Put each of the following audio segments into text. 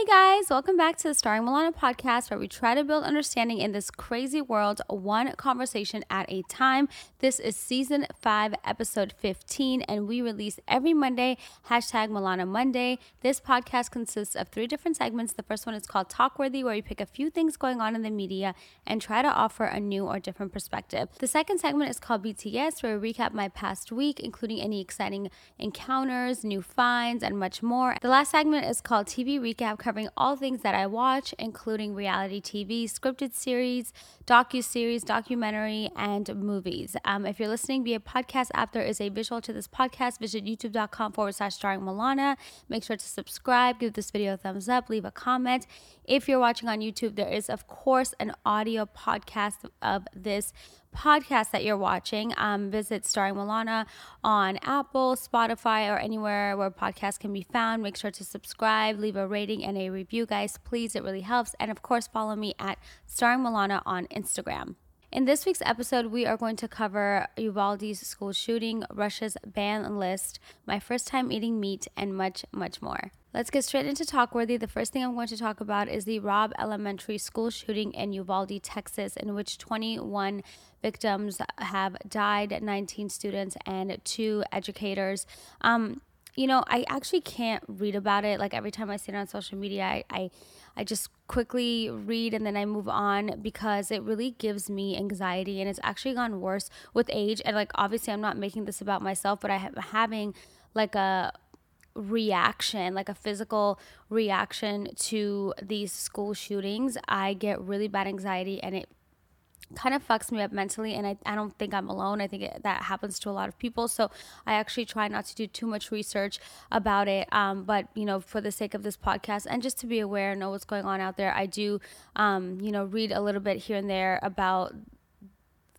Hey guys, welcome back to the Starring Milana podcast where we try to build understanding in this crazy world, one conversation at a time. This is season five, episode 15, and we release every Monday, hashtag Milana Monday. This podcast consists of three different segments. The first one is called Talkworthy, where we pick a few things going on in the media and try to offer a new or different perspective. The second segment is called BTS, where we recap my past week, including any exciting encounters, new finds, and much more. The last segment is called TV Recap covering all things that I watch, including reality TV, scripted series, docu series, documentary, and movies. Um, if you're listening via podcast app, there is a visual to this podcast. Visit youtube.com forward slash starring Milana. Make sure to subscribe, give this video a thumbs up, leave a comment. If you're watching on YouTube, there is, of course, an audio podcast of this podcast that you're watching. Um, visit Starring Milana on Apple, Spotify, or anywhere where podcasts can be found. Make sure to subscribe, leave a rating and a review, guys. Please, it really helps. And of course, follow me at Starring Milana on Instagram. In this week's episode, we are going to cover Uvalde's school shooting, Russia's ban list, my first time eating meat, and much, much more. Let's get straight into Talkworthy. The first thing I'm going to talk about is the Robb Elementary School shooting in Uvalde, Texas, in which 21 victims have died, 19 students, and two educators. Um, you know, I actually can't read about it. Like every time I see it on social media, I, I, I just quickly read and then I move on because it really gives me anxiety and it's actually gone worse with age. And like, obviously, I'm not making this about myself, but I am having like a reaction, like a physical reaction to these school shootings. I get really bad anxiety and it kind of fucks me up mentally and I, I don't think i'm alone. I think it, that happens to a lot of people. So i actually try not to do too much research about it um, but you know for the sake of this podcast and just to be aware and know what's going on out there i do um, you know read a little bit here and there about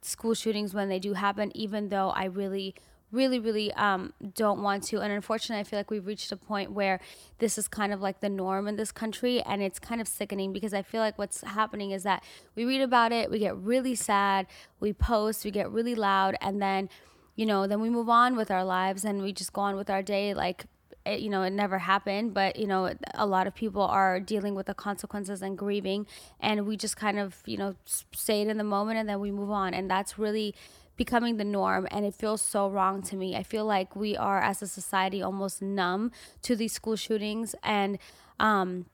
school shootings when they do happen even though i really really really um, don't want to. And unfortunately i feel like we've reached a point where this is kind of like the norm in this country and it's kind of sickening because i feel like what's happening is that we read about it we get really sad we post we get really loud and then you know then we move on with our lives and we just go on with our day like it, you know it never happened. But you know a lot of people are dealing with the consequences and grieving and we just kind of you know say it in the moment and then we move on. And that's really becoming the norm and it feels so wrong to me. I feel like we are as a society almost numb to these school shootings and um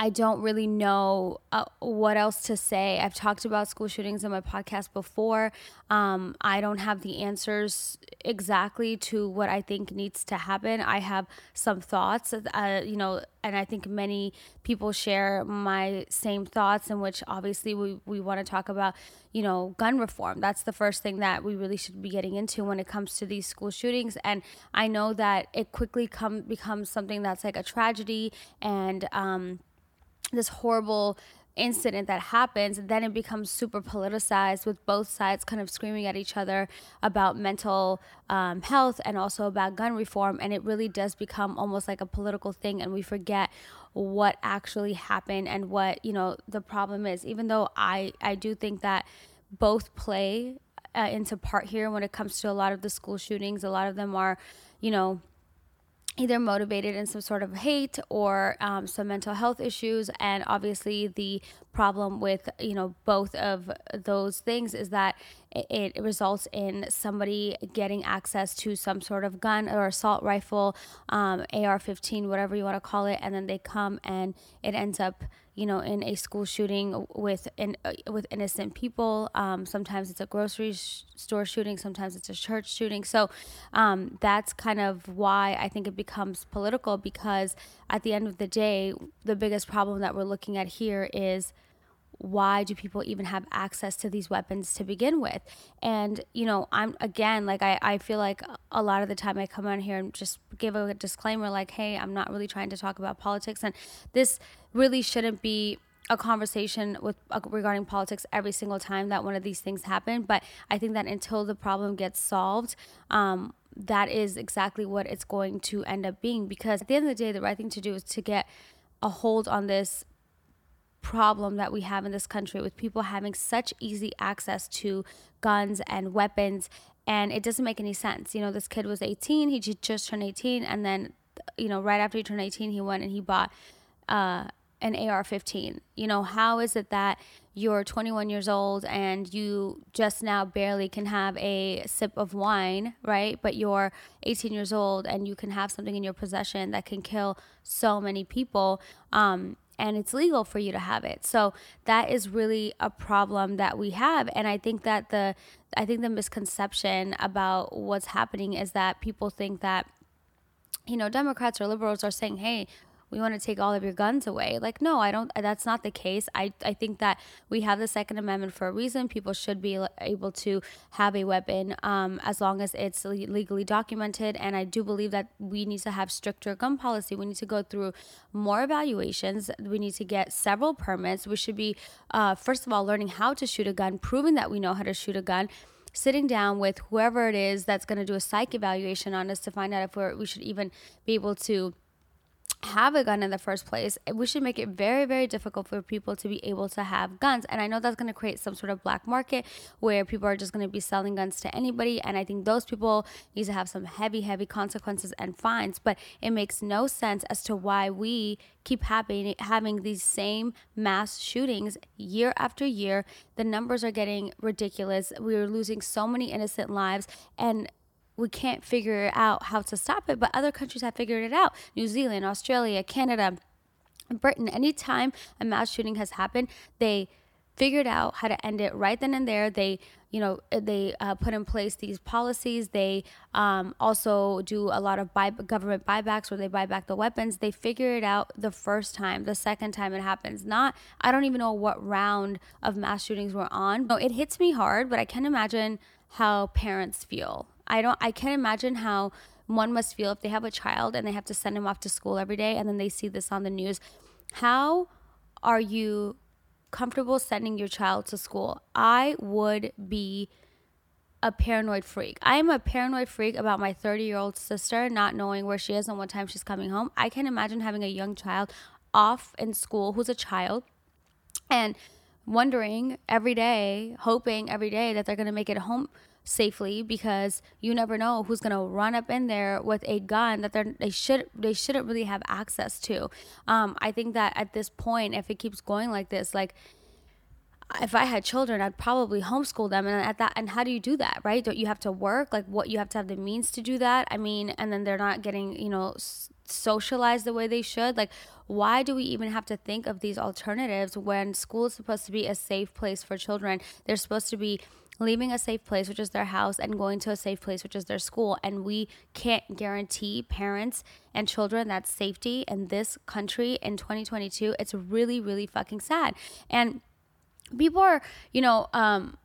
I don't really know uh, what else to say. I've talked about school shootings in my podcast before. Um, I don't have the answers exactly to what I think needs to happen. I have some thoughts, uh, you know, and I think many people share my same thoughts, in which obviously we, we want to talk about, you know, gun reform. That's the first thing that we really should be getting into when it comes to these school shootings. And I know that it quickly come becomes something that's like a tragedy and, um, this horrible incident that happens, then it becomes super politicized with both sides kind of screaming at each other about mental um, health and also about gun reform. And it really does become almost like a political thing, and we forget what actually happened and what you know the problem is. Even though I I do think that both play uh, into part here when it comes to a lot of the school shootings. A lot of them are, you know either motivated in some sort of hate or um, some mental health issues. And obviously the problem with you know both of those things is that it, results in somebody getting access to some sort of gun or assault rifle um, ar-15 whatever you want to call it and then they come and it ends up you know, in a school shooting with in, uh, with innocent people. Um, sometimes it's a grocery sh- store shooting. Sometimes it's a church shooting. So um, that's kind of why I think it becomes political because at the end of the day, the biggest problem that we're looking at here is why do people even have access to these weapons to begin with? And you know i'm again like I, I feel like a lot of the time i come on here and just give a disclaimer like hey i'm not really trying to talk about politics. And this really shouldn't be a conversation with uh, regarding politics every single time that one of these things happen. But i think that until the problem gets solved um, that is exactly what it's going to end up being. Because at the end of the day the right thing to do is to get a hold on this problem that we have in this country with people having such easy access to guns and weapons and it doesn't make any sense you know this kid was 18 he just turned 18 and then you know right after he turned 18 he went and he bought uh, an AR 15? You know, how is it that you're 21 years old and you just now barely can have a sip of wine, right? But you're 18 years old and you can have something in your possession that can kill so many people. Um, and it's legal for you to have it. So that is really a problem that we have and I think that the I think the misconception about what's happening is that people think that you know Democrats or liberals are saying, "Hey, we want to take all of your guns away. Like, no, I don't, that's not the case. I, I think that we have the Second Amendment for a reason. People should be able to have a weapon um, as long as it's legally documented. And I do believe that we need to have stricter gun policy. We need to go through more evaluations. We need to get several permits. We should be, uh, first of all, learning how to shoot a gun, proving that we know how to shoot a gun sitting down with whoever it is that's going to do a psych evaluation on us to find out if we should even be able to have a gun in the first place, we should make it very, very difficult for people to be able to have guns. And I know that's going to create some sort of black market where people are just going to be selling guns to anybody. And I think those people need to have some heavy, heavy consequences and fines. But it makes no sense as to why we keep having having these same mass shootings year after year. The numbers are getting ridiculous. We are losing so many innocent lives, and we can't figure out how to stop it, but other countries have figured it out. New Zealand, Australia, Canada, Britain, anytime a mass shooting has happened, they figured out how to end it right then and there. They, you know, they uh, put in place these policies. They um, also do a lot of buy- government buybacks where they buy back the weapons. They figure it out the first time. The second time it happens, not. I don't even know what round of mass shootings we're on. No, it hits me hard, but I can imagine how parents feel I don't I can't imagine how one must feel if they have a child and they have to send him off to school every day and then they see this on the news. How are you comfortable sending your child to school? I would be a paranoid freak. I am a paranoid freak about my 30 year old sister not knowing where she is and what time she's coming home. I can't imagine having a young child off in school who's a child and wondering every day, hoping every day that they're going to make it home safely because you never know who's to run up in there with a gun that they're, they should they shouldn't really have access to. Um, I think that at this point, if it keeps going like this, like if I had children, I'd probably homeschool them. And at that, and how do you do that, right? Don't you have to work? Like, what you have to have the means to do that? I mean, and then they're not getting, you know, socialized the way they should. Like, why do we even have to think of these alternatives when school is supposed to be a safe place for children? They're supposed to be leaving a safe place, which is their house, and going to a safe place, which is their school. And we can't guarantee parents and children that safety in this country in 2022. It's really, really fucking sad. And people are, you know, um,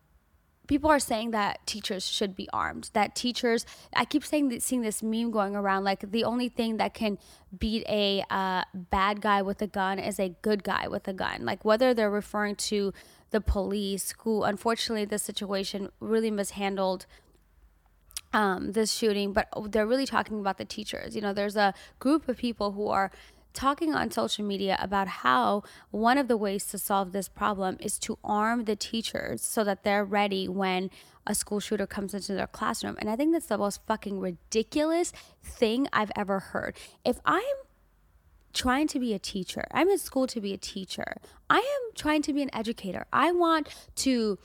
people are saying that teachers should be armed that teachers i keep saying that, seeing this meme going around like the only thing that can beat a uh, bad guy with a gun is a good guy with a gun like whether they're referring to the police, who unfortunately this situation really mishandled um, this shooting, but they're really talking about the teachers. You know, there's a group of people who are talking on social media about how one of the ways to solve this problem is to arm the teachers so that they're ready when a school shooter comes into their classroom. And I think that's the most fucking ridiculous thing I've ever heard. If I'm trying to be a teacher. I'm in school to be a teacher. I am trying to be an educator. I want to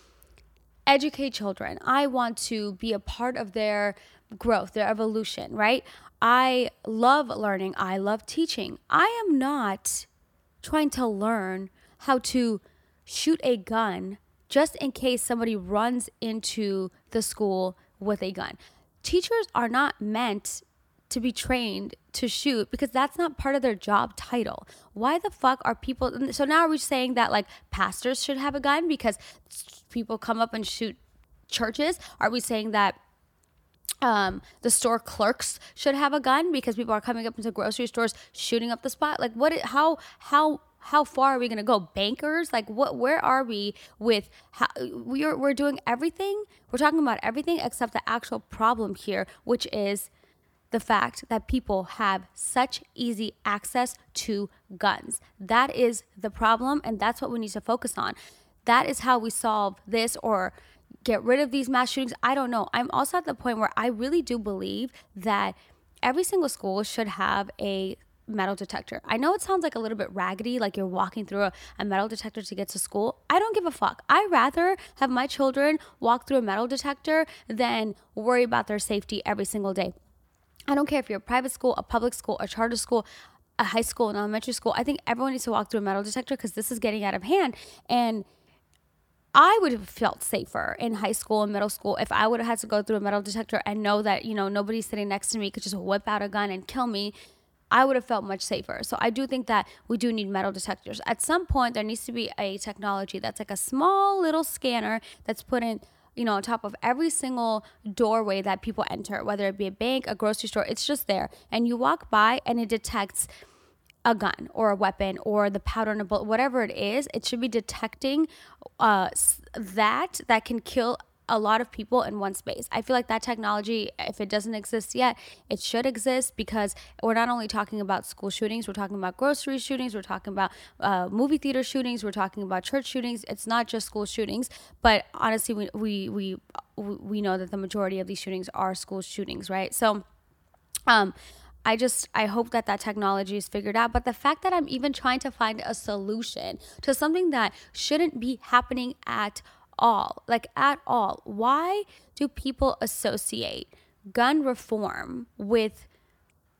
educate children. I want to be a part of their growth, their evolution, right? I love learning. I love teaching. I am not trying to learn how to shoot a gun just in case somebody runs into the school with a gun. Teachers are not meant to be trained to shoot because that's not part of their job title. Why the fuck are people so now are we saying that like pastors should have a gun because people come up and shoot churches? Are we saying that um, the store clerks should have a gun because people are coming up into grocery stores shooting up the spot? Like what how how how far are we going to go bankers like what where are we with how we're we're doing everything we're talking about everything except the actual problem here which is the fact that people have such easy access to guns. That is the problem, and that's what we need to focus on. That is how we solve this or get rid of these mass shootings. I don't know. I'm also at the point where I really do believe that every single school should have a metal detector. I know it sounds like a little bit raggedy, like you're walking through a, a metal detector to get to school. I don't give a fuck. I rather have my children walk through a metal detector than worry about their safety every single day. I don't care if you're a private school, a public school, a charter school, a high school, an elementary school. I think everyone needs to walk through a metal detector because this is getting out of hand. And I would have felt safer in high school and middle school if I would have had to go through a metal detector and know that, you know, nobody sitting next to me could just whip out a gun and kill me. I would have felt much safer. So I do think that we do need metal detectors. At some point, there needs to be a technology that's like a small little scanner that's put in you know, on top of every single doorway that people enter, whether it be a bank, a grocery store, it's just there. And you walk by and it detects a gun or a weapon or the powder in a bullet, whatever it is, it should be detecting uh, that that can kill a lot of people in one space. I feel like that technology, if it doesn't exist yet, it should exist because we're not only talking about school shootings, we're talking about grocery shootings, we're talking about uh, movie theater shootings, we're talking about church shootings. It's not just school shootings, but honestly, we we we we know that the majority of these shootings are school shootings, right? So, um. I just I hope that that technology is figured out but the fact that I'm even trying to find a solution to something that shouldn't be happening at all like at all why do people associate gun reform with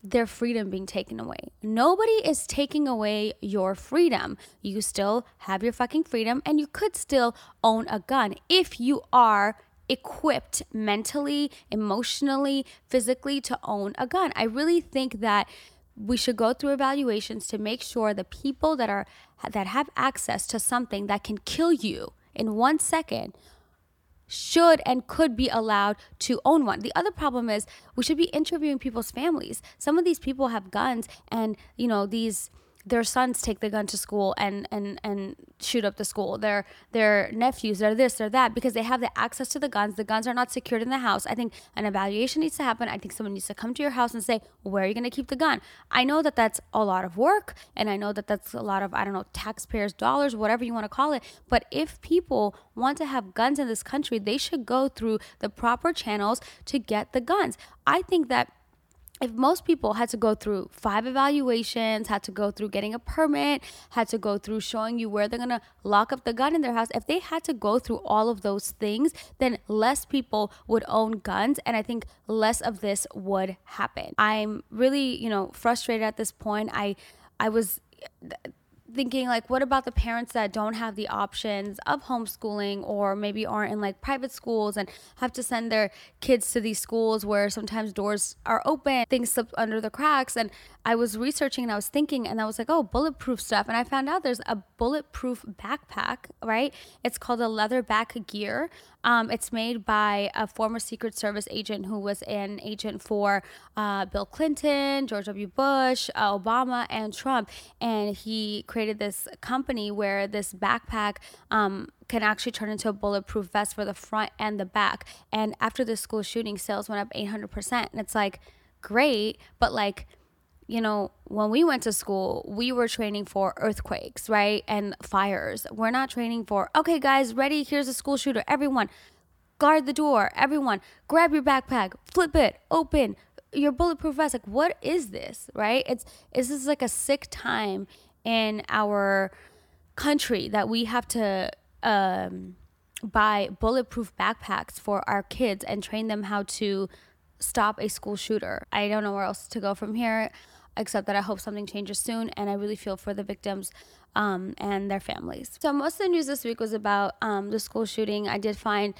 their freedom being taken away. Nobody is taking away your freedom. You still have your fucking freedom and you could still own a gun if you are equipped mentally, emotionally, physically to own a gun. I really think that we should go through evaluations to make sure the people that are that have access to something that can kill you in 1 second should and could be allowed to own one. The other problem is we should be interviewing people's families. Some of these people have guns and you know these their sons take the gun to school and and and shoot up the school. Their their nephews, they're this, they're that, because they have the access to the guns. The guns are not secured in the house. I think an evaluation needs to happen. I think someone needs to come to your house and say, where are you going to keep the gun? I know that that's a lot of work, and I know that that's a lot of I don't know taxpayers' dollars, whatever you want to call it. But if people want to have guns in this country, they should go through the proper channels to get the guns. I think that if most people had to go through five evaluations, had to go through getting a permit, had to go through showing you where they're gonna lock up the gun in their house, if they had to go through all of those things, then less people would own guns. And I think less of this would happen. I'm really, you know, frustrated at this point. I, I was thinking like what about the parents that don't have the options of homeschooling or maybe aren't in like private schools and have to send their kids to these schools where sometimes doors are open things slip under the cracks? And i was researching and i was thinking and i was like oh bulletproof stuff. And i found out there's a bulletproof backpack right? It's called a leatherback gear um, it's made by a former Secret Service agent who was an agent for uh, Bill Clinton, George W. Bush, uh, Obama, and Trump. And he created this company where this backpack um, can actually turn into a bulletproof vest for the front and the back. And after the school shooting, sales went up 800%. And it's like, great, but like, you know, when we went to school, we were training for earthquakes, right? And fires. We're not training for, okay, guys, ready? Here's a school shooter. Everyone, guard the door. Everyone, grab your backpack, flip it, open your bulletproof vest. Like, what is this, right? It's, this is like a sick time in our country that we have to um, buy bulletproof backpacks for our kids and train them how to stop a school shooter. I don't know where else to go from here except that I hope something changes soon. And I really feel for the victims um, and their families. So, most of the news this week was about um, the school shooting. I did find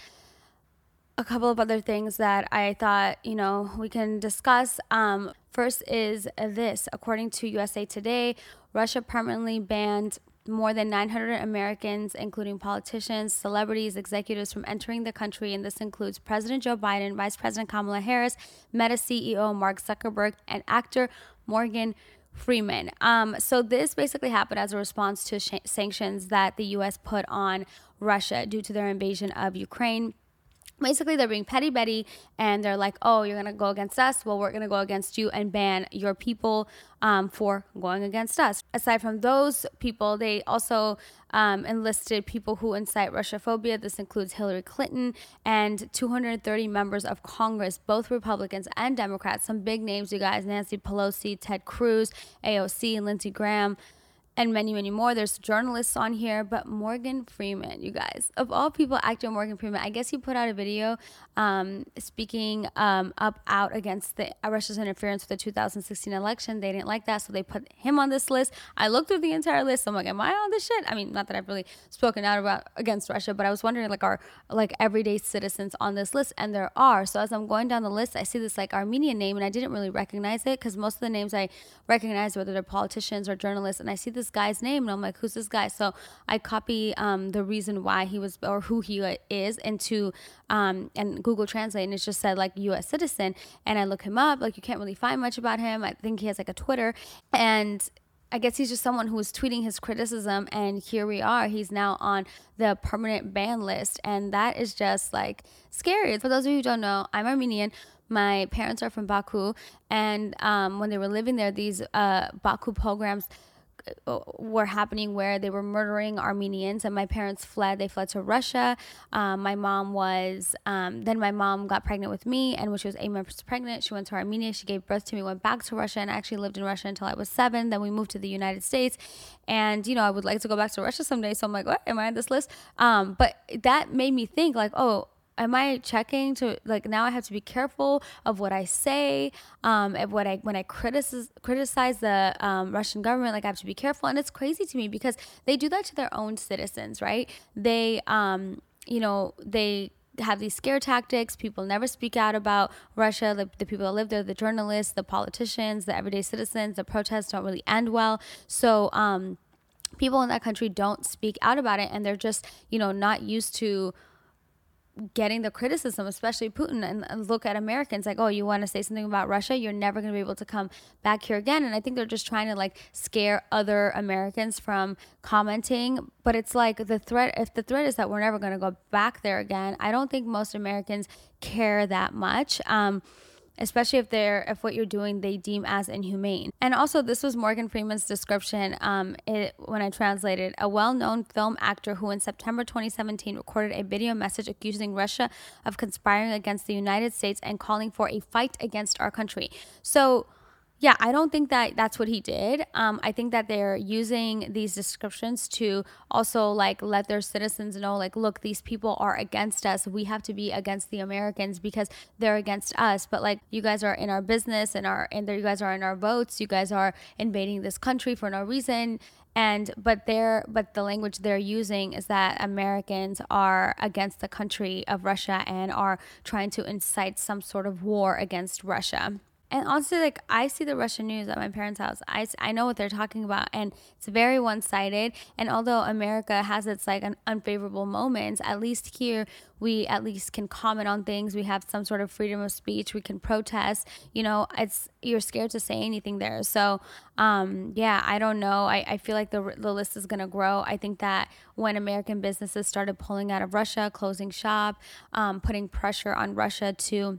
a couple of other things that I thought, you know, we can discuss. Um, first is this according to USA Today, Russia permanently banned more than 900 Americans, including politicians, celebrities, executives, from entering the country. And this includes President Joe Biden, Vice President Kamala Harris, Meta CEO Mark Zuckerberg, and actor Morgan Freeman. Um, so this basically happened as a response to sh- sanctions that the U.S. put on Russia due to their invasion of Ukraine. Basically they're being petty betty and they're like oh you're gonna go against us? Well we're gonna go against you and ban your people um, for going against us. Aside from those people they also um, enlisted people who incite russophobia. This includes hillary clinton and 230 members of congress both republicans and democrats. Some big names you guys nancy pelosi ted cruz aoc lindsey graham and many, many more. There's journalists on here, but Morgan Freeman, you guys, of all people, actor Morgan Freeman, I guess he put out a video um, speaking um, up out against the Russia's interference with the 2016 election. They didn't like that, so they put him on this list. I looked through the entire list. I'm like, am I on this shit? I mean, not that I've really spoken out about against Russia, but I was wondering, like, are like everyday citizens on this list? And there are. So as I'm going down the list, I see this like Armenian name, and I didn't really recognize it because most of the names I recognize, whether they're politicians or journalists, and I see this this guy's name and i'm like who's this guy so i copy um, the reason why he was or who he is into um, and google translate and it just said like us citizen and i look him up like you can't really find much about him i think he has like a twitter and I guess he's just someone who was tweeting his criticism, and here we are. He's now on the permanent ban list, and that is just like scary. For those of you who don't know, I'm Armenian. My parents are from Baku, and um, when they were living there, these uh, Baku pogroms were happening where they were murdering Armenians, and my parents fled. They fled to Russia. Um, my mom was, um, then my mom got pregnant with me, and when she was eight months pregnant, she went to Armenia. She gave birth to me, went back to Russia, and actually lived in Russia until I was seven. Then we moved to the United States, and you know, I would like to go back to Russia someday. So I'm like, what? Am I on this list? Um, but that made me think, like, oh, am I checking to like now I have to be careful of what I say, um, and what I when I criticize criticize the um, Russian government, like I have to be careful, and it's crazy to me because they do that to their own citizens, right? They, um, you know, they have these scare tactics. People never speak out about Russia. The, the, people that live there, the journalists, the politicians, the everyday citizens, the protests don't really end well. So, um, people in that country don't speak out about it, and they're just, you know, not used to getting the criticism, especially Putin, and, look at Americans like, oh, you want to say something about Russia? You're never going to be able to come back here again. And I think they're just trying to like scare other Americans from commenting. But it's like the threat, if the threat is that we're never going to go back there again, I don't think most Americans care that much. Um, especially if they're if what you're doing they deem as inhumane. And also, this was Morgan Freeman's description um, it, when I translated. A well-known film actor who, in September 2017, recorded a video message accusing Russia of conspiring against the United States and calling for a fight against our country. So yeah, I don't think that that's what he did. Um, I think that they're using these descriptions to also like let their citizens know, like, look, these people are against us. We have to be against the Americans because they're against us. But like, you guys are in our business and our and you guys are in our votes. You guys are invading this country for no reason. And but they're but the language they're using is that Americans are against the country of Russia and are trying to incite some sort of war against Russia and honestly like i see the russian news at my parents house. I, I know what they're talking about and it's very one-sided. And although america has its like an unfavorable moments at least here we at least can comment on things. We have some sort of freedom of speech. We can protest. You know it's you're scared to say anything there. So um, yeah i don't know. I, I feel like the, the list is going to grow. I think that when american businesses started pulling out of russia closing shop um, putting pressure on russia to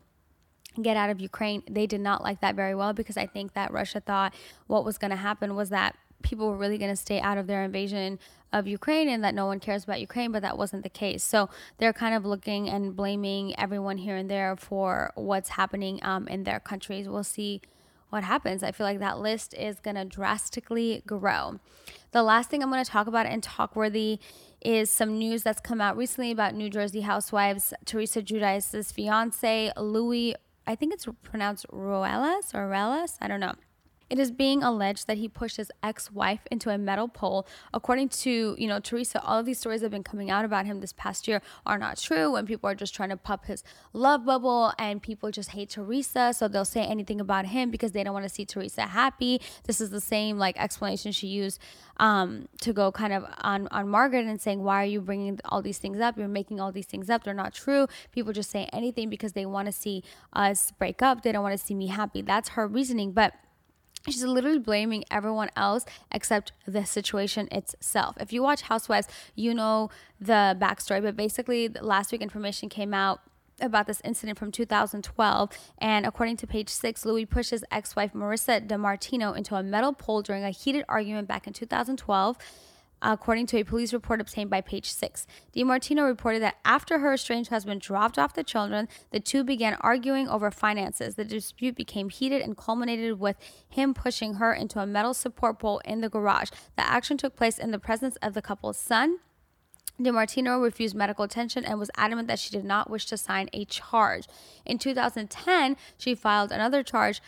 get out of Ukraine, they did not like that very well because I think that Russia thought what was going to happen was that people were really going to stay out of their invasion of Ukraine and that no one cares about Ukraine, but that wasn't the case. So they're kind of looking and blaming everyone here and there for what's happening um, in their countries. We'll see what happens. I feel like that list is going to drastically grow. The last thing I'm going to talk about in Talkworthy is some news that's come out recently about New Jersey housewives Teresa Giudice's fiance, Louis I think it's pronounced Ruelas or Relas. I don't know. It is being alleged that he pushed his ex-wife into a metal pole. According to, you know, Teresa, all of these stories that have been coming out about him this past year are not true and people are just trying to pop his love bubble and people just hate Teresa, so they'll say anything about him because they don't want to see Teresa happy. This is the same like explanation she used um, to go kind of on on Margaret and saying, "Why are you bringing all these things up? You're making all these things up. They're not true." People just say anything because they want to see us break up. They don't want to see me happy. That's her reasoning, but She's literally blaming everyone else except the situation itself. If you watch Housewives, you know the backstory, but basically, last week information came out about this incident from 2012. And according to page six, Louis pushed his ex wife, Marissa DiMartino, into a metal pole during a heated argument back in 2012 according to a police report obtained by page 6. DiMartino reported that after her estranged husband dropped off the children, the two began arguing over finances. The dispute became heated and culminated with him pushing her into a metal support pole in the garage. The action took place in the presence of the couple's son. DiMartino refused medical attention and was adamant that she did not wish to sign a charge. In 2010, she filed another charge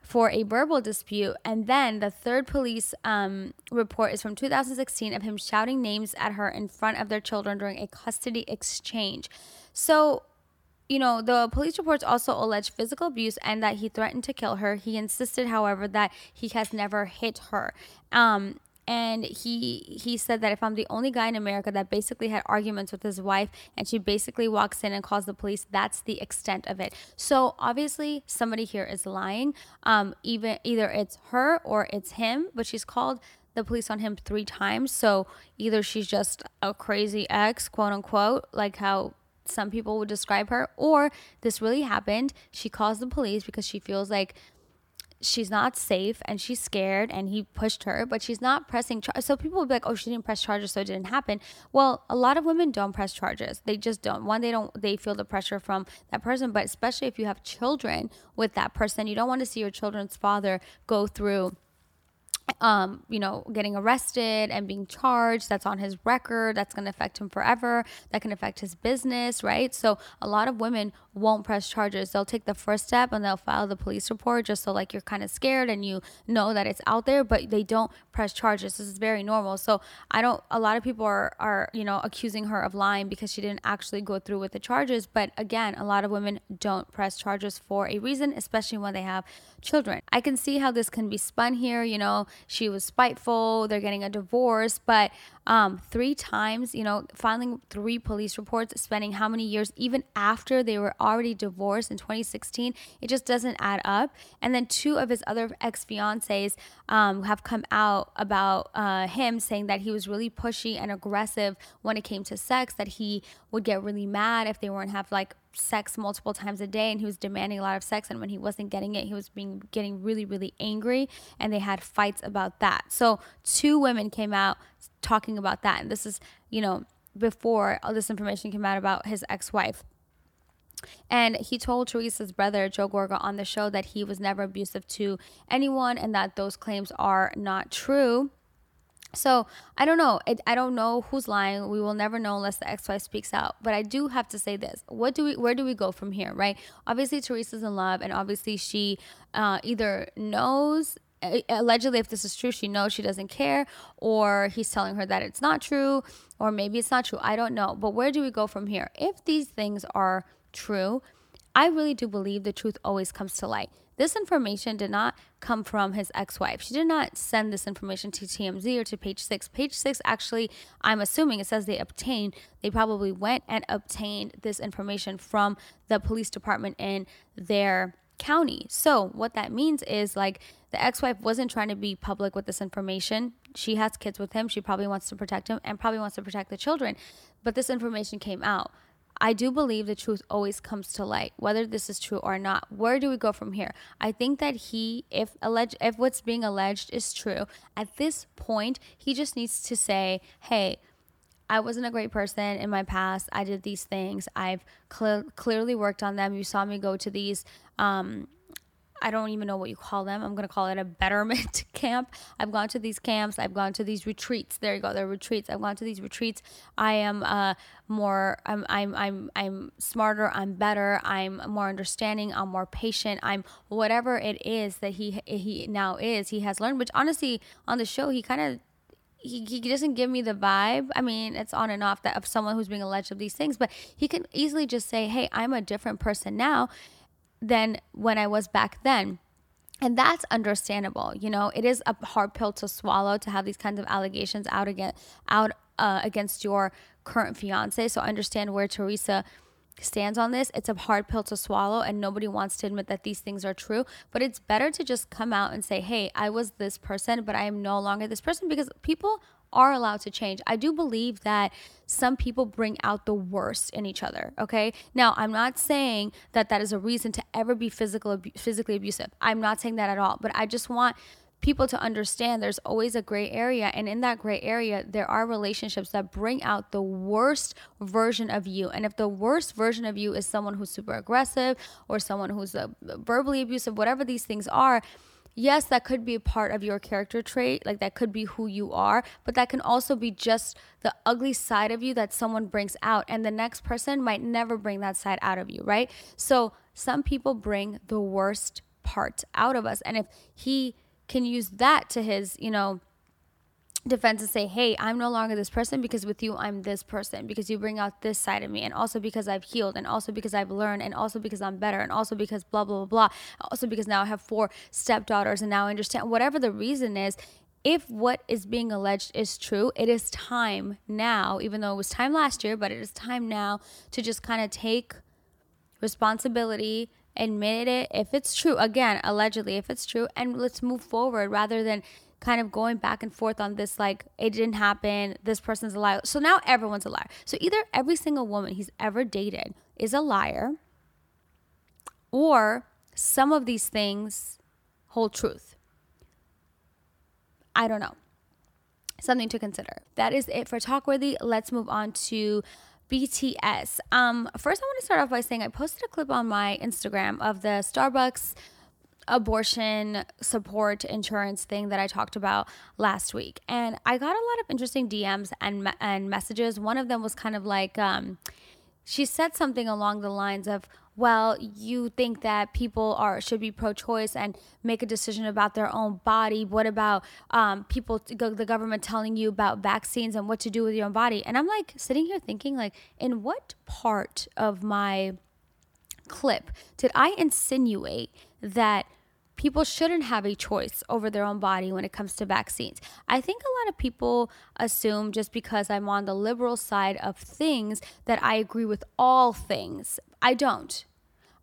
for a verbal dispute. And then the third police um, report is from 2016 of him shouting names at her in front of their children during a custody exchange. So, you know, the police reports also allege physical abuse and that he threatened to kill her. He insisted, however, that he has never hit her. Um, and he he said that if I'm the only guy in America that basically had arguments with his wife and she basically walks in and calls the police, that's the extent of it. So obviously somebody here is lying. Um, even either it's her or it's him, but she's called the police on him three times. So either she's just a crazy ex, quote unquote, like how some people would describe her, or this really happened. She calls the police because she feels like she's not safe and she's scared and he pushed her, but she's not pressing. So people will be like, oh, she didn't press charges, so it didn't happen. Well, a lot of women don't press charges. They just don't. One, they don't, they feel the pressure from that person, but especially if you have children with that person, you don't want to see your children's father go through um, you know, getting arrested and being charged. That's on his record. That's going to affect him forever. That can affect his business, right? So a lot of women won't press charges. They'll take the first step and they'll file the police report just so like you're kind of scared and you know that it's out there, but they don't press charges. This is very normal. So I don't. A lot of people are are you know accusing her of lying because she didn't actually go through with the charges. But again, a lot of women don't press charges for a reason, especially when they have children. I can see how this can be spun here. You know, she was spiteful. They're getting a divorce, but um, three times, you know, filing three police reports, spending how many years, even after they were already divorced in 2016, it just doesn't add up. And then two of his other ex fiancés um, have come out about uh, him saying that he was really pushy and aggressive when it came to sex, that he would get really mad if they weren't have like sex multiple times a day and he was demanding a lot of sex and when he wasn't getting it he was being getting really really angry and they had fights about that so two women came out talking about that and this is you know before all this information came out about his ex-wife and he told Teresa's brother, Joe Gorga, on the show that he was never abusive to anyone and that those claims are not true. So I don't know. It, I don't know who's lying. We will never know unless the ex-wife speaks out. But I do have to say this: what do we? Where do we go from here? Right? Obviously, Teresa's in love, and obviously she uh, either knows. Allegedly, if this is true, she knows she doesn't care, or he's telling her that it's not true, or maybe it's not true. I don't know. But where do we go from here? If these things are true, I really do believe the truth always comes to light. This information did not come from his ex wife. She did not send this information to TMZ or to page six. Page six, actually, I'm assuming it says they obtained, they probably went and obtained this information from the police department in their county. So, what that means is like the ex wife wasn't trying to be public with this information. She has kids with him. She probably wants to protect him and probably wants to protect the children. But this information came out. I do believe the truth always comes to light, whether this is true or not. Where do we go from here? I think that he, if alleged, if what's being alleged is true, at this point, he just needs to say, "Hey, I wasn't a great person in my past. I did these things. I've cl- clearly worked on them. You saw me go to these." Um, I don't even know what you call them. I'm going to call it a betterment camp. I've gone to these camps. I've gone to these retreats. There you go. They're retreats. I've gone to these retreats. I am uh, more, I'm, I'm, I'm, I'm smarter. I'm better. I'm more understanding. I'm more patient. I'm whatever it is that he, he now is, he has learned, which honestly on the show, he kind of, he, he doesn't give me the vibe. I mean, it's on and off that of someone who's being alleged of these things, but he can easily just say, Hey, I'm a different person now than when I was back then. And that's understandable. You know, it is a hard pill to swallow to have these kinds of allegations out again out uh, against your current fiance. So I understand where Teresa stands on this. It's a hard pill to swallow, and nobody wants to admit that these things are true. But it's better to just come out and say, hey, I was this person, but I am no longer this person because people are allowed to change. I do believe that some people bring out the worst in each other, okay? Now, I'm not saying that that is a reason to ever be physical physically abusive. I'm not saying that at all, but I just want people to understand there's always a gray area and in that gray area there are relationships that bring out the worst version of you and if the worst version of you is someone who's super aggressive or someone who's uh, verbally abusive whatever these things are yes, that could be a part of your character trait, like that could be who you are, but that can also be just the ugly side of you that someone brings out, and the next person might never bring that side out of you, right? So some people bring the worst part out of us, and if he can use that to his, you know, defense and say, hey, I'm no longer this person because with you, I'm this person because you bring out this side of me. And also because I've healed, and also because I've learned, and also because I'm better, and also because blah, blah, blah, blah. Also because now I have four stepdaughters and now I understand whatever the reason is. If what is being alleged is true, it is time now, even though it was time last year, but it is time now to just kind of take responsibility admit it if it's true again allegedly if it's true and let's move forward rather than kind of going back and forth on this like it didn't happen this person's a liar. So now everyone's a liar. So either every single woman he's ever dated is a liar or some of these things hold truth. I don't know. Something to consider. That is it for talkworthy let's move on to BTS. Um, first, I want to start off by saying I posted a clip on my Instagram of the Starbucks abortion support insurance thing that I talked about last week. And I got a lot of interesting DMs and and messages. One of them was kind of like um, she said something along the lines of, "Well, you think that people are should be pro-choice and make a decision about their own body. What about um, people, the government telling you about vaccines and what to do with your own body?" And I'm like sitting here thinking, like, in what part of my clip did I insinuate that? People shouldn't have a choice over their own body when it comes to vaccines. I think a lot of people assume just because I'm on the liberal side of things that I agree with all things. I don't.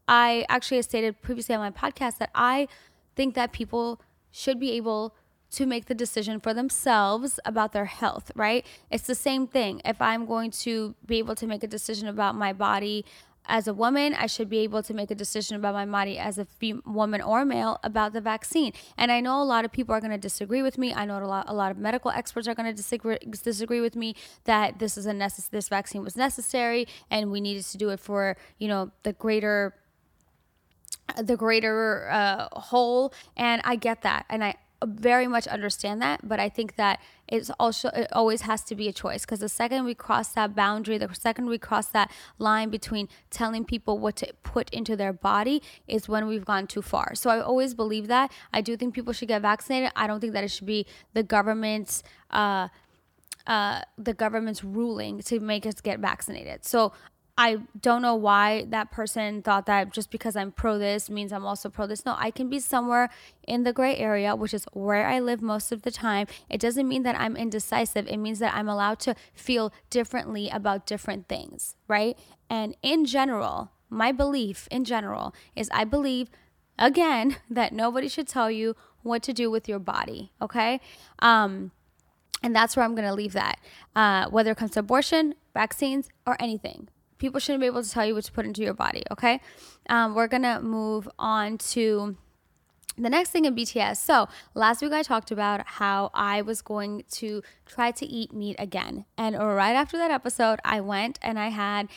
I actually stated previously on my podcast that I think that people should be able to make the decision for themselves about their health, right? It's the same thing. If I'm going to be able to make a decision about my body as a woman, I should be able to make a decision about my body as a fem- woman or male about the vaccine. And I know a lot of people are going to disagree with me. I know a lot, a lot of medical experts are going to disagree, disagree with me that this is a necess- this vaccine was necessary and we needed to do it for you know the greater the greater uh, whole. And I get that, and I very much understand that, but I think that it's also it always has to be a choice because the second we cross that boundary, the second we cross that line between telling people what to put into their body is when we've gone too far. So I always believe that. I do think people should get vaccinated. I don't think that it should be the government's uh uh, the government's ruling to make us get vaccinated. So I don't know why that person thought that just because I'm pro this means I'm also pro this. No, I can be somewhere in the gray area, which is where I live most of the time. It doesn't mean that I'm indecisive. It means that I'm allowed to feel differently about different things, right? And in general, my belief in general is I believe again that nobody should tell you what to do with your body, okay? Um and that's where I'm to leave that. Uh, whether it comes to abortion, vaccines, or anything people shouldn't be able to tell you what to put into your body, okay? Um, we're gonna move on to the next thing in BTS. So, last week I talked about how I was going to try to eat meat again. And right after that episode, I went and I had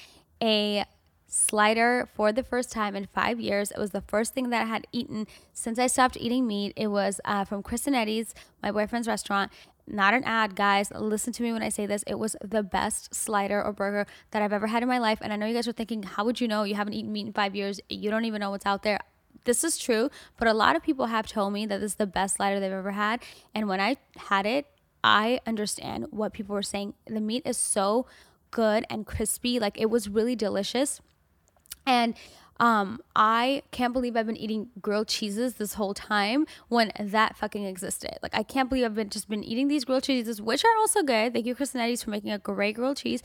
a slider for the first time in five years. It was the first thing that I had eaten since I stopped eating meat. It was uh, from Chris and Eddie's, my boyfriend's restaurant, not an ad, guys. Listen to me when I say this. It was the best slider or burger that I've ever had in my life. And I know you guys are thinking, how would you know? You haven't eaten meat in five years. You don't even know what's out there. This is true, but a lot of people have told me that this is the best slider they've ever had. And when I had it, I understand what people were saying. The meat is so good and crispy. Like it was really delicious. And um, I can't believe I've been eating grilled cheeses this whole time when that fucking existed. Like I can't believe I've been just been eating these grilled cheeses, which are also good. Thank you, Chris and for making a great grilled cheese.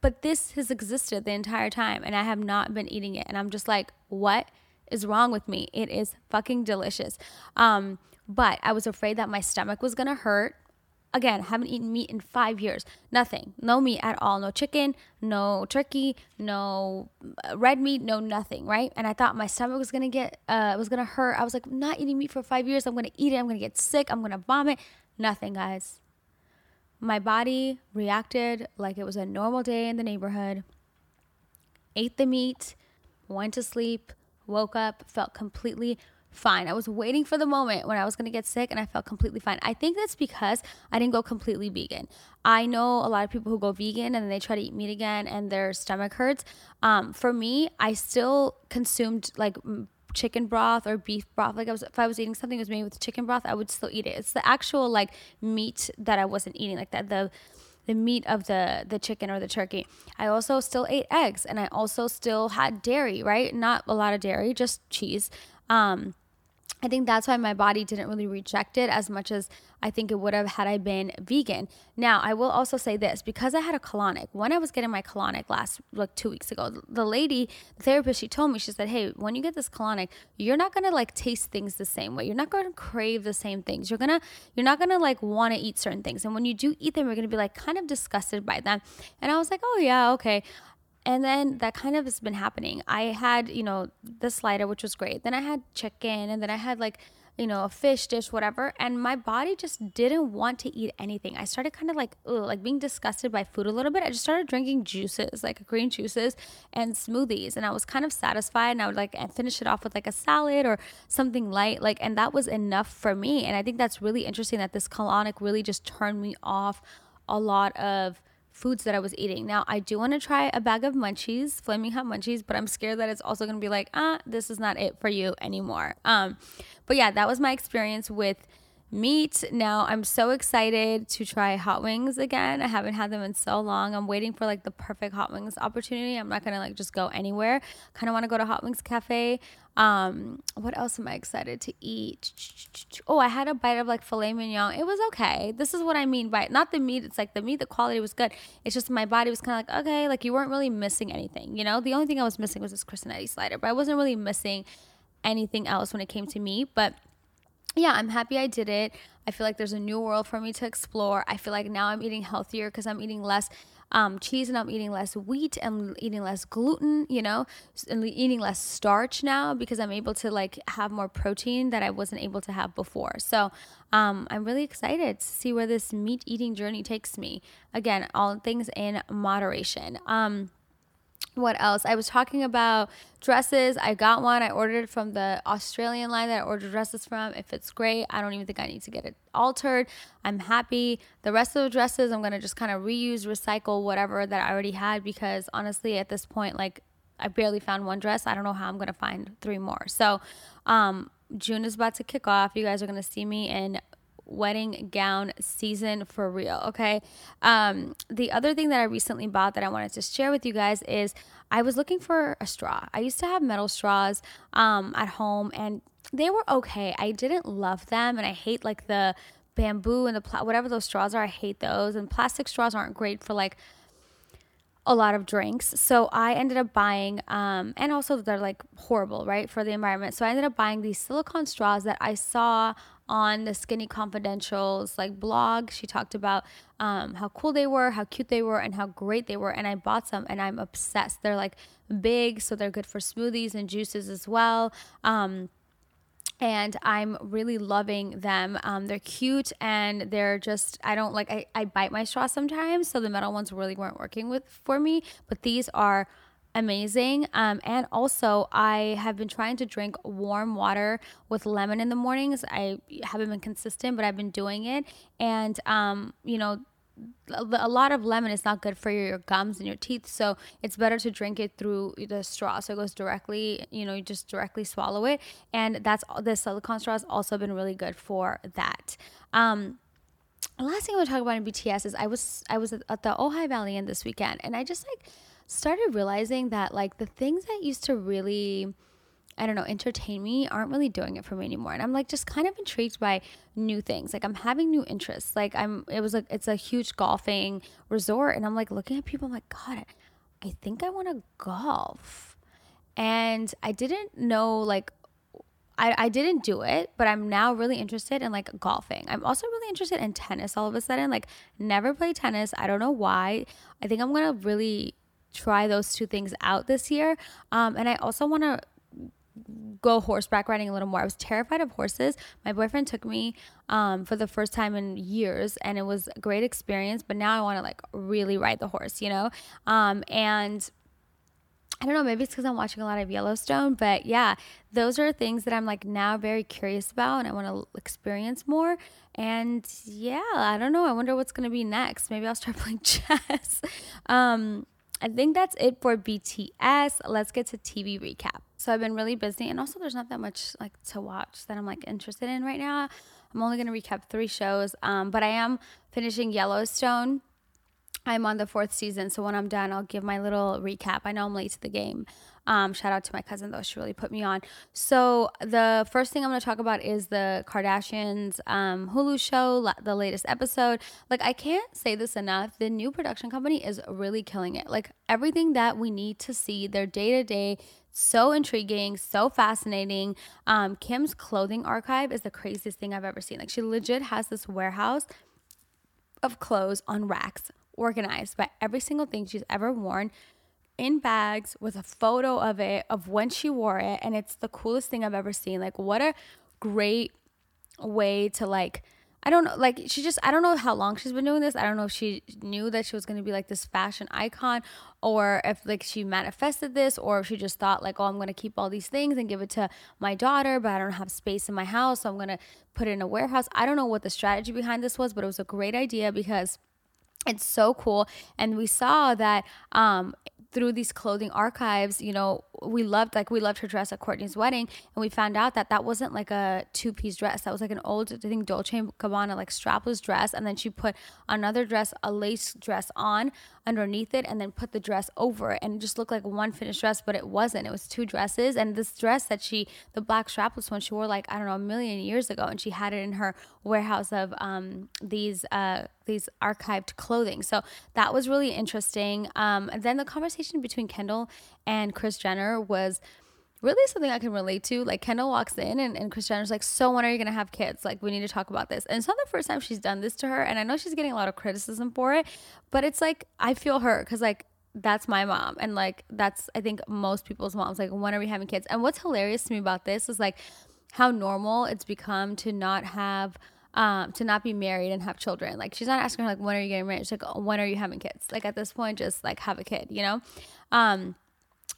But this has existed the entire time, and I have not been eating it. And I'm just like, what is wrong with me? It is fucking delicious. Um, but I was afraid that my stomach was gonna hurt again, haven't eaten meat in five years. Nothing. No meat at all. No chicken, no turkey, no uh, red meat, no nothing, right? And I thought my stomach was gonna get, uh, was gonna hurt. I was like, not eating meat for five years. I'm gonna eat it. I'm gonna get sick. I'm gonna vomit. Nothing, guys. My body reacted like it was a normal day in the neighborhood. Ate the meat, went to sleep, woke up, felt completely fine. I was waiting for the moment when I was going to get sick and I felt completely fine. I think that's because I didn't go completely vegan. I know a lot of people who go vegan and then they try to eat meat again and their stomach hurts. Um, for me, I still consumed like chicken broth or beef broth. Like I was, if I was eating something that was made with chicken broth, I would still eat it. It's the actual like meat that I wasn't eating, like that the the meat of the the chicken or the turkey. I also still ate eggs and I also still had dairy, right? Not a lot of dairy, just cheese. Um, I think that's why my body didn't really reject it as much as I think it would have had I been vegan. Now, I will also say this because I had a colonic, when I was getting my colonic last, like two weeks ago, the lady, the therapist, she told me, she said, Hey, when you get this colonic, you're not gonna like taste things the same way. You're not gonna crave the same things. You're gonna, you're not gonna like wanna eat certain things. And when you do eat them, you're gonna be like kind of disgusted by them. And I was like, Oh, yeah, okay. And then that kind of has been happening. I had, you know, the slider, which was great. Then I had chicken, and then I had like, you know, a fish dish, whatever. And my body just didn't want to eat anything. I started kind of like, ugh, like being disgusted by food a little bit. I just started drinking juices, like green juices and smoothies. And I was kind of satisfied. And I would like finish it off with like a salad or something light. Like, and that was enough for me. And I think that's really interesting that this colonic really just turned me off a lot of foods that I was eating. Now, I do want to try a bag of munchies, flaming hot munchies, but I'm scared that it's also going to be like, ah, this is not it for you anymore. Um, but yeah, that was my experience with meat. Now I'm so excited to try hot wings again. I haven't had them in so long. I'm waiting for like the perfect hot wings opportunity. I'm not gonna like just go anywhere. Kind of want to go to Hot Wings Cafe. Um, what else am I excited to eat? Oh, I had a bite of like filet mignon. It was okay. This is what I mean by not the meat. It's like the meat, the quality was good. It's just my body was kind of like okay, like you weren't really missing anything. You know, the only thing I was missing was this Cristinetti slider, but I wasn't really missing anything else when it came to meat. But yeah, I'm happy I did it. I feel like there's a new world for me to explore. I feel like now I'm eating healthier because I'm eating less um, cheese and I'm eating less wheat. I'm eating less gluten, you know, and eating less starch now because I'm able to like have more protein that I wasn't able to have before. So um, I'm really excited to see where this meat eating journey takes me. Again, all things in moderation. Um, what else? I was talking about dresses. I got one. I ordered from the Australian line that I ordered dresses from. It fits great. I don't even think I need to get it altered. I'm happy. The rest of the dresses, I'm going to just kind of reuse, recycle whatever that I already had because honestly, at this point, like I barely found one dress. I don't know how I'm going to find three more. So, um, June is about to kick off. You guys are going to see me in wedding gown season for real. Okay. Um, the other thing that I recently bought that I wanted to share with you guys is I was looking for a straw. I used to have metal straws um, at home and they were okay. I didn't love them and I hate like the bamboo and the pla- whatever those straws are. I hate those. And plastic straws aren't great for like a lot of drinks. So I ended up buying, um, and also they're like horrible, right, for the environment. So I ended up buying these silicone straws that I saw on the Skinny Confidentials like blog. She talked about um, how cool they were, how cute they were, and how great they were. And I bought some, and I'm obsessed. They're like big, so they're good for smoothies and juices as well. Um, and I'm really loving them. Um, they're cute and they're just, I don't like, I, I bite my straw sometimes. So the metal ones really weren't working with for me, but these are amazing. Um, and also, I have been trying to drink warm water with lemon in the mornings. I haven't been consistent, but I've been doing it. And, um, you know, a lot of lemon is not good for your gums and your teeth so it's better to drink it through the straw so it goes directly you know you just directly swallow it and that's the silicone straw has also been really good for that um the last thing i want to talk about in bts is i was i was at the ojai valley Inn this weekend and i just like started realizing that like the things that used to really I don't know, entertain me aren't really doing it for me anymore. And I'm like just kind of intrigued by new things. Like I'm having new interests. Like I'm it was like it's a huge golfing resort and I'm like looking at people I'm like god, I think I want to golf. And I didn't know like I, I didn't do it, but I'm now really interested in like golfing. I'm also really interested in tennis all of a sudden. Like, never played tennis. I don't know why. I think I'm gonna really try those two things out this year. Um, and I also wanna go horseback riding a little more. I was terrified of horses. My boyfriend took me um, for the first time in years, and it was a great experience. But now I want to like really ride the horse, you know? Um, and I don't know, maybe it's because I'm watching a lot of Yellowstone, but yeah, those are things that I'm like now very curious about and I want to experience more. And yeah, I don't know. I wonder what's going to be next. Maybe I'll start playing chess. um, I think that's it for BTS. Let's get to TV recap. So I've been really busy and also there's not that much like to watch that I'm like interested in right now. I'm only to recap 3 shows. Um, but I am finishing Yellowstone I'm on the fourth season, so when I'm done, I'll give my little recap. I know I'm late to the game. Um, shout out to my cousin though; she really put me on. So the first thing I'm going to talk about is the Kardashians um, Hulu show, the latest episode. Like I can't say this enough. The new production company is really killing it. Like everything that we need to see, their day to day so intriguing, so fascinating. Um, Kim's clothing archive is the craziest thing I've ever seen. Like she legit has this warehouse of clothes on racks organized by every single thing she's ever worn in bags with a photo of it of when she wore it and it's the coolest thing I've ever seen. Like what a great way to like I don't know like she just I don't know how long she's been doing this. I don't know if she knew that she was going to be like this fashion icon or if like she manifested this or if she just thought like oh I'm going to keep all these things and give it to my daughter, but I don't have space in my house, so I'm going to put it in a warehouse. I don't know what the strategy behind this was, but it was a great idea because it's so cool and we saw that um through these clothing archives, you know, we loved like we loved her dress at Kourtney's wedding, and we found out that that wasn't like a two piece dress. That was like an old, I think Dolce and Gabbana like strapless dress, and then she put another dress, a lace dress on underneath it, and then put the dress over it, and it just looked like one finished dress, but it wasn't. It was two dresses, and this dress that she, the black strapless one, she wore like I don't know a million years ago, and she had it in her warehouse of um these uh these archived clothing. So that was really interesting. Um, and then the conversation between Kendall and Kris Jenner was really something I can relate to. Like Kendall walks in and, and Jenner's like, So when are you gonna have kids? Like we need to talk about this. And it's not the first time she's done this to her. And I know she's getting a lot of criticism for it, but it's like I feel her because like that's my mom. And like that's I think most people's moms, like, when are we having kids? And what's hilarious to me about this is like how normal it's become to not have um, to not be married and have children. Like she's not asking her like when are you getting married? She's like when are you having kids? Like at this point, just like have a kid, you know. Um,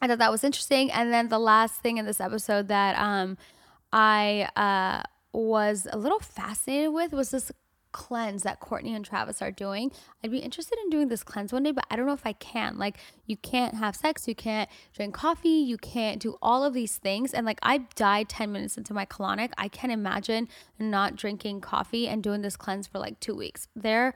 I thought that was interesting. And then the last thing in this episode that um, I uh, was a little fascinated with was this cleanse that Kourtney and Travis are doing. I'd be interested in doing this cleanse one day, but I don't know if I can. Like, you can't have sex, you can't drink coffee, you can't do all of these things. And like, I died 10 minutes into my colonic. I can't imagine not drinking coffee and doing this cleanse for like two weeks. They're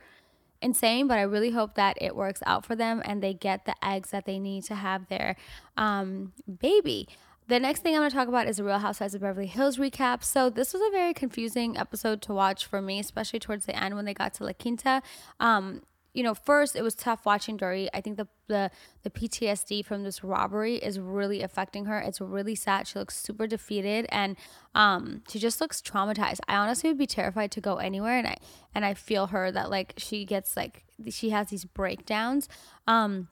insane, but I really hope that it works out for them and they get the eggs that they need to have their um, baby. The next thing I'm going to talk about is the Real Housewives of Beverly Hills recap. So this was a very confusing episode to watch for me, especially towards the end when they got to La Quinta. Um, you know, first it was tough watching Dorit. I think the, the the PTSD from this robbery is really affecting her. It's really sad. She looks super defeated and um she just looks traumatized. I honestly would be terrified to go anywhere and I and I feel her that like she gets like she has these breakdowns. Um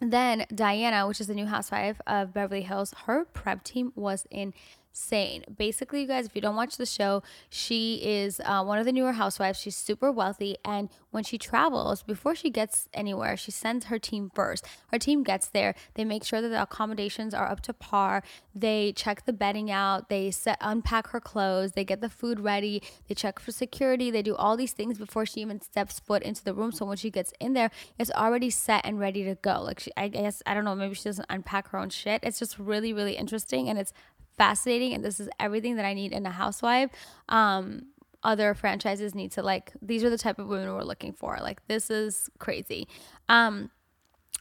then Diana, which is the new housewife of Beverly Hills, her prep team was in insane. Basically, you guys, if you don't watch the show, she is uh, one of the newer housewives. She's super wealthy. And when she travels, before she gets anywhere, she sends her team first. Her team gets there. They make sure that the accommodations are up to par. They check the bedding out. They set, unpack her clothes. They get the food ready. They check for security. They do all these things before she even steps foot into the room. So when she gets in there, it's already set and ready to go. Like, she, I guess, I don't know, maybe she doesn't unpack her own shit. It's just really, really interesting. And it's fascinating and this is everything that I need in a housewife. Um, other franchises need to like these are the type of women we're looking for. Like this is crazy. Um,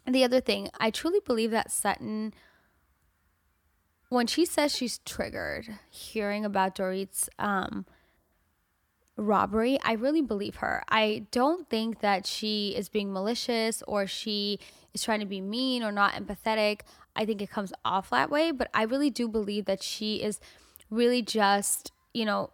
the other thing, I truly believe that Sutton when she says she's triggered hearing about Dorit's um, robbery, I really believe her. I don't think that she is being malicious or she is trying to be mean or not empathetic. I think it comes off that way, but I really do believe that she is really just, you know,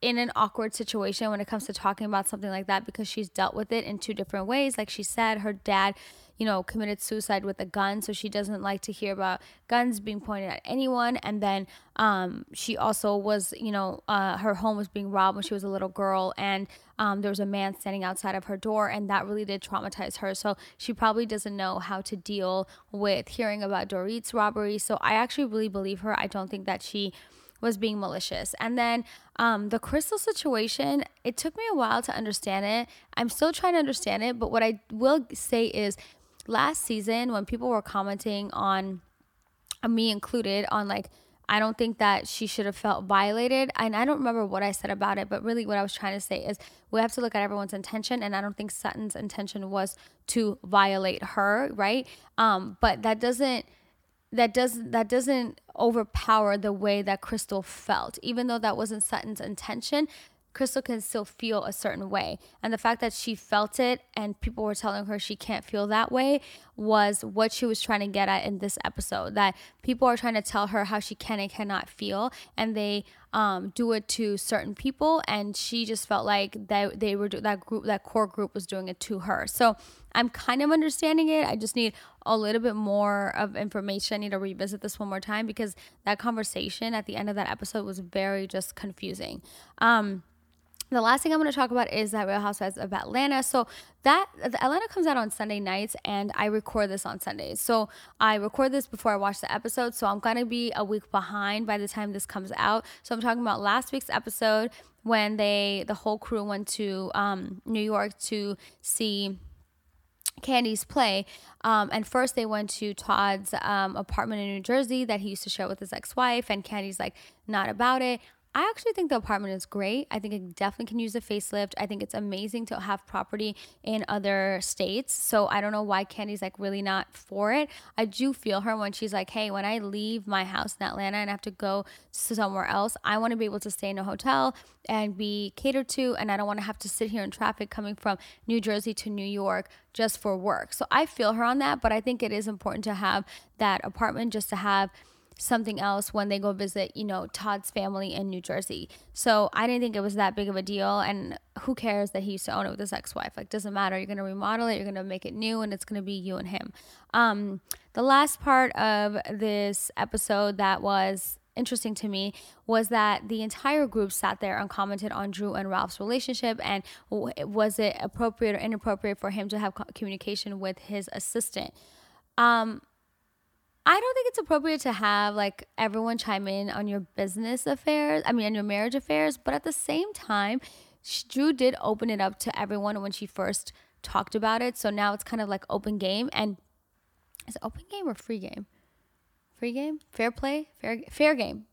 in an awkward situation when it comes to talking about something like that because she's dealt with it in two different ways. Like she said, her dad, you know, committed suicide with a gun, so she doesn't like to hear about guns being pointed at anyone. And then um, she also was, you know, uh, her home was being robbed when she was a little girl, and um, there was a man standing outside of her door, and that really did traumatize her. So she probably doesn't know how to deal with hearing about Dorit's robbery. So I actually really believe her. I don't think that she was being malicious. And then um, the Crystal situation, it took me a while to understand it. I'm still trying to understand it, but what I will say is last season when people were commenting on me included on like I don't think that she should have felt violated. And I don't remember what I said about it, but really what I was trying to say is we have to look at everyone's intention. And I don't think Sutton's intention was to violate her, right? Um, but that doesn't that doesn't that doesn't overpower the way that Crystal felt. Even though that wasn't Sutton's intention, Crystal can still feel a certain way. And the fact that she felt it and people were telling her she can't feel that way was what she was trying to get at in this episode. That people are trying to tell her how she can and cannot feel, and they um, do it to certain people. And she just felt like that they were that group, that core group was doing it to her. So I'm kind of understanding it. I just need a little bit more of information. I need to revisit this one more time because that conversation at the end of that episode was very just confusing. Um, the last thing I'm going to talk about is that Real Housewives of Atlanta. So that Atlanta comes out on Sunday nights, and I record this on Sundays. So I record this before I watch the episode. So I'm going to be a week behind by the time this comes out. So I'm talking about last week's episode when they the whole crew went to um, New York to see Kandi's play. Um, and first, they went to Todd's um, apartment in New Jersey that he used to share with his ex wife. And Kandi's like, not about it. I actually think the apartment is great. I think it definitely can use a facelift. I think it's amazing to have property in other states. So I don't know why Kandi's like really not for it. I do feel her when she's like, hey, when I leave my house in Atlanta and I have to go somewhere else, I want to be able to stay in a hotel and be catered to. And I don't want to have to sit here in traffic coming from New Jersey to New York just for work. So I feel her on that. But I think it is important to have that apartment just to have something else when they go visit, you know, Todd's family in New Jersey. So I didn't think it was that big of a deal. And who cares that he used to own it with his ex wife? Like, doesn't matter. You're going to remodel it, you're going to make it new, and it's going to be you and him. Um, the last part of this episode that was interesting to me was that the entire group sat there and commented on Drew and Ralph's relationship and was it appropriate or inappropriate for him to have communication with his assistant. Um, I don't think it's appropriate to have like everyone chime in on your business affairs, I mean, on your marriage affairs, but at the same time, Drew did open it up to everyone when she first talked about it. So now it's kind of like open game. And is it open game or free game? Free game? Fair play? Fair fair game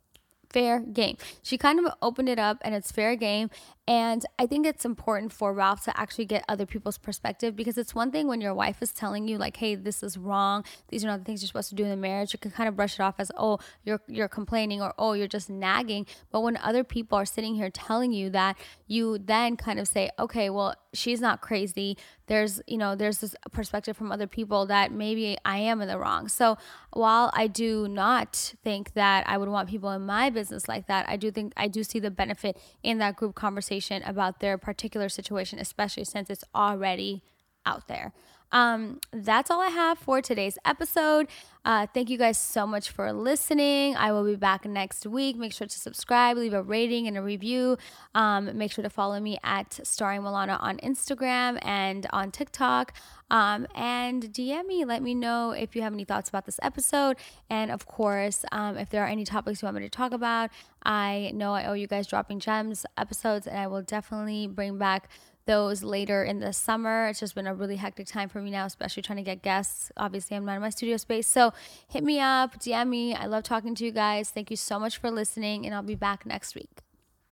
fair game. She kind of opened it up and it's fair game. And I think it's important for Ralph to actually get other people's perspective because it's one thing when your wife is telling you like, "Hey, this is wrong. These are not the things you're supposed to do in the marriage." You can kind of brush it off as, "Oh, you're you're complaining," or "Oh, you're just nagging." But when other people are sitting here telling you that, you then kind of say, "Okay, well, she's not crazy. There's, you know, there's this perspective from other people that maybe I am in the wrong." So, while I do not think that I would want people in my business like that, I do think I do see the benefit in that group conversation about their particular situation, especially since it's already out there. Um, that's all I have for today's episode. Uh, thank you guys so much for listening. I will be back next week. Make sure to subscribe, leave a rating and a review. Um, make sure to follow me at Starring Milana on Instagram and on TikTok. Um, and DM me. Let me know if you have any thoughts about this episode. And of course, um, if there are any topics you want me to talk about, I know I owe you guys dropping gems episodes, and I will definitely bring back those later in the summer. It's just been a really hectic time for me now, especially trying to get guests. Obviously, I'm not in my studio space. So hit me up, DM me. I love talking to you guys. Thank you so much for listening, and I'll be back next week.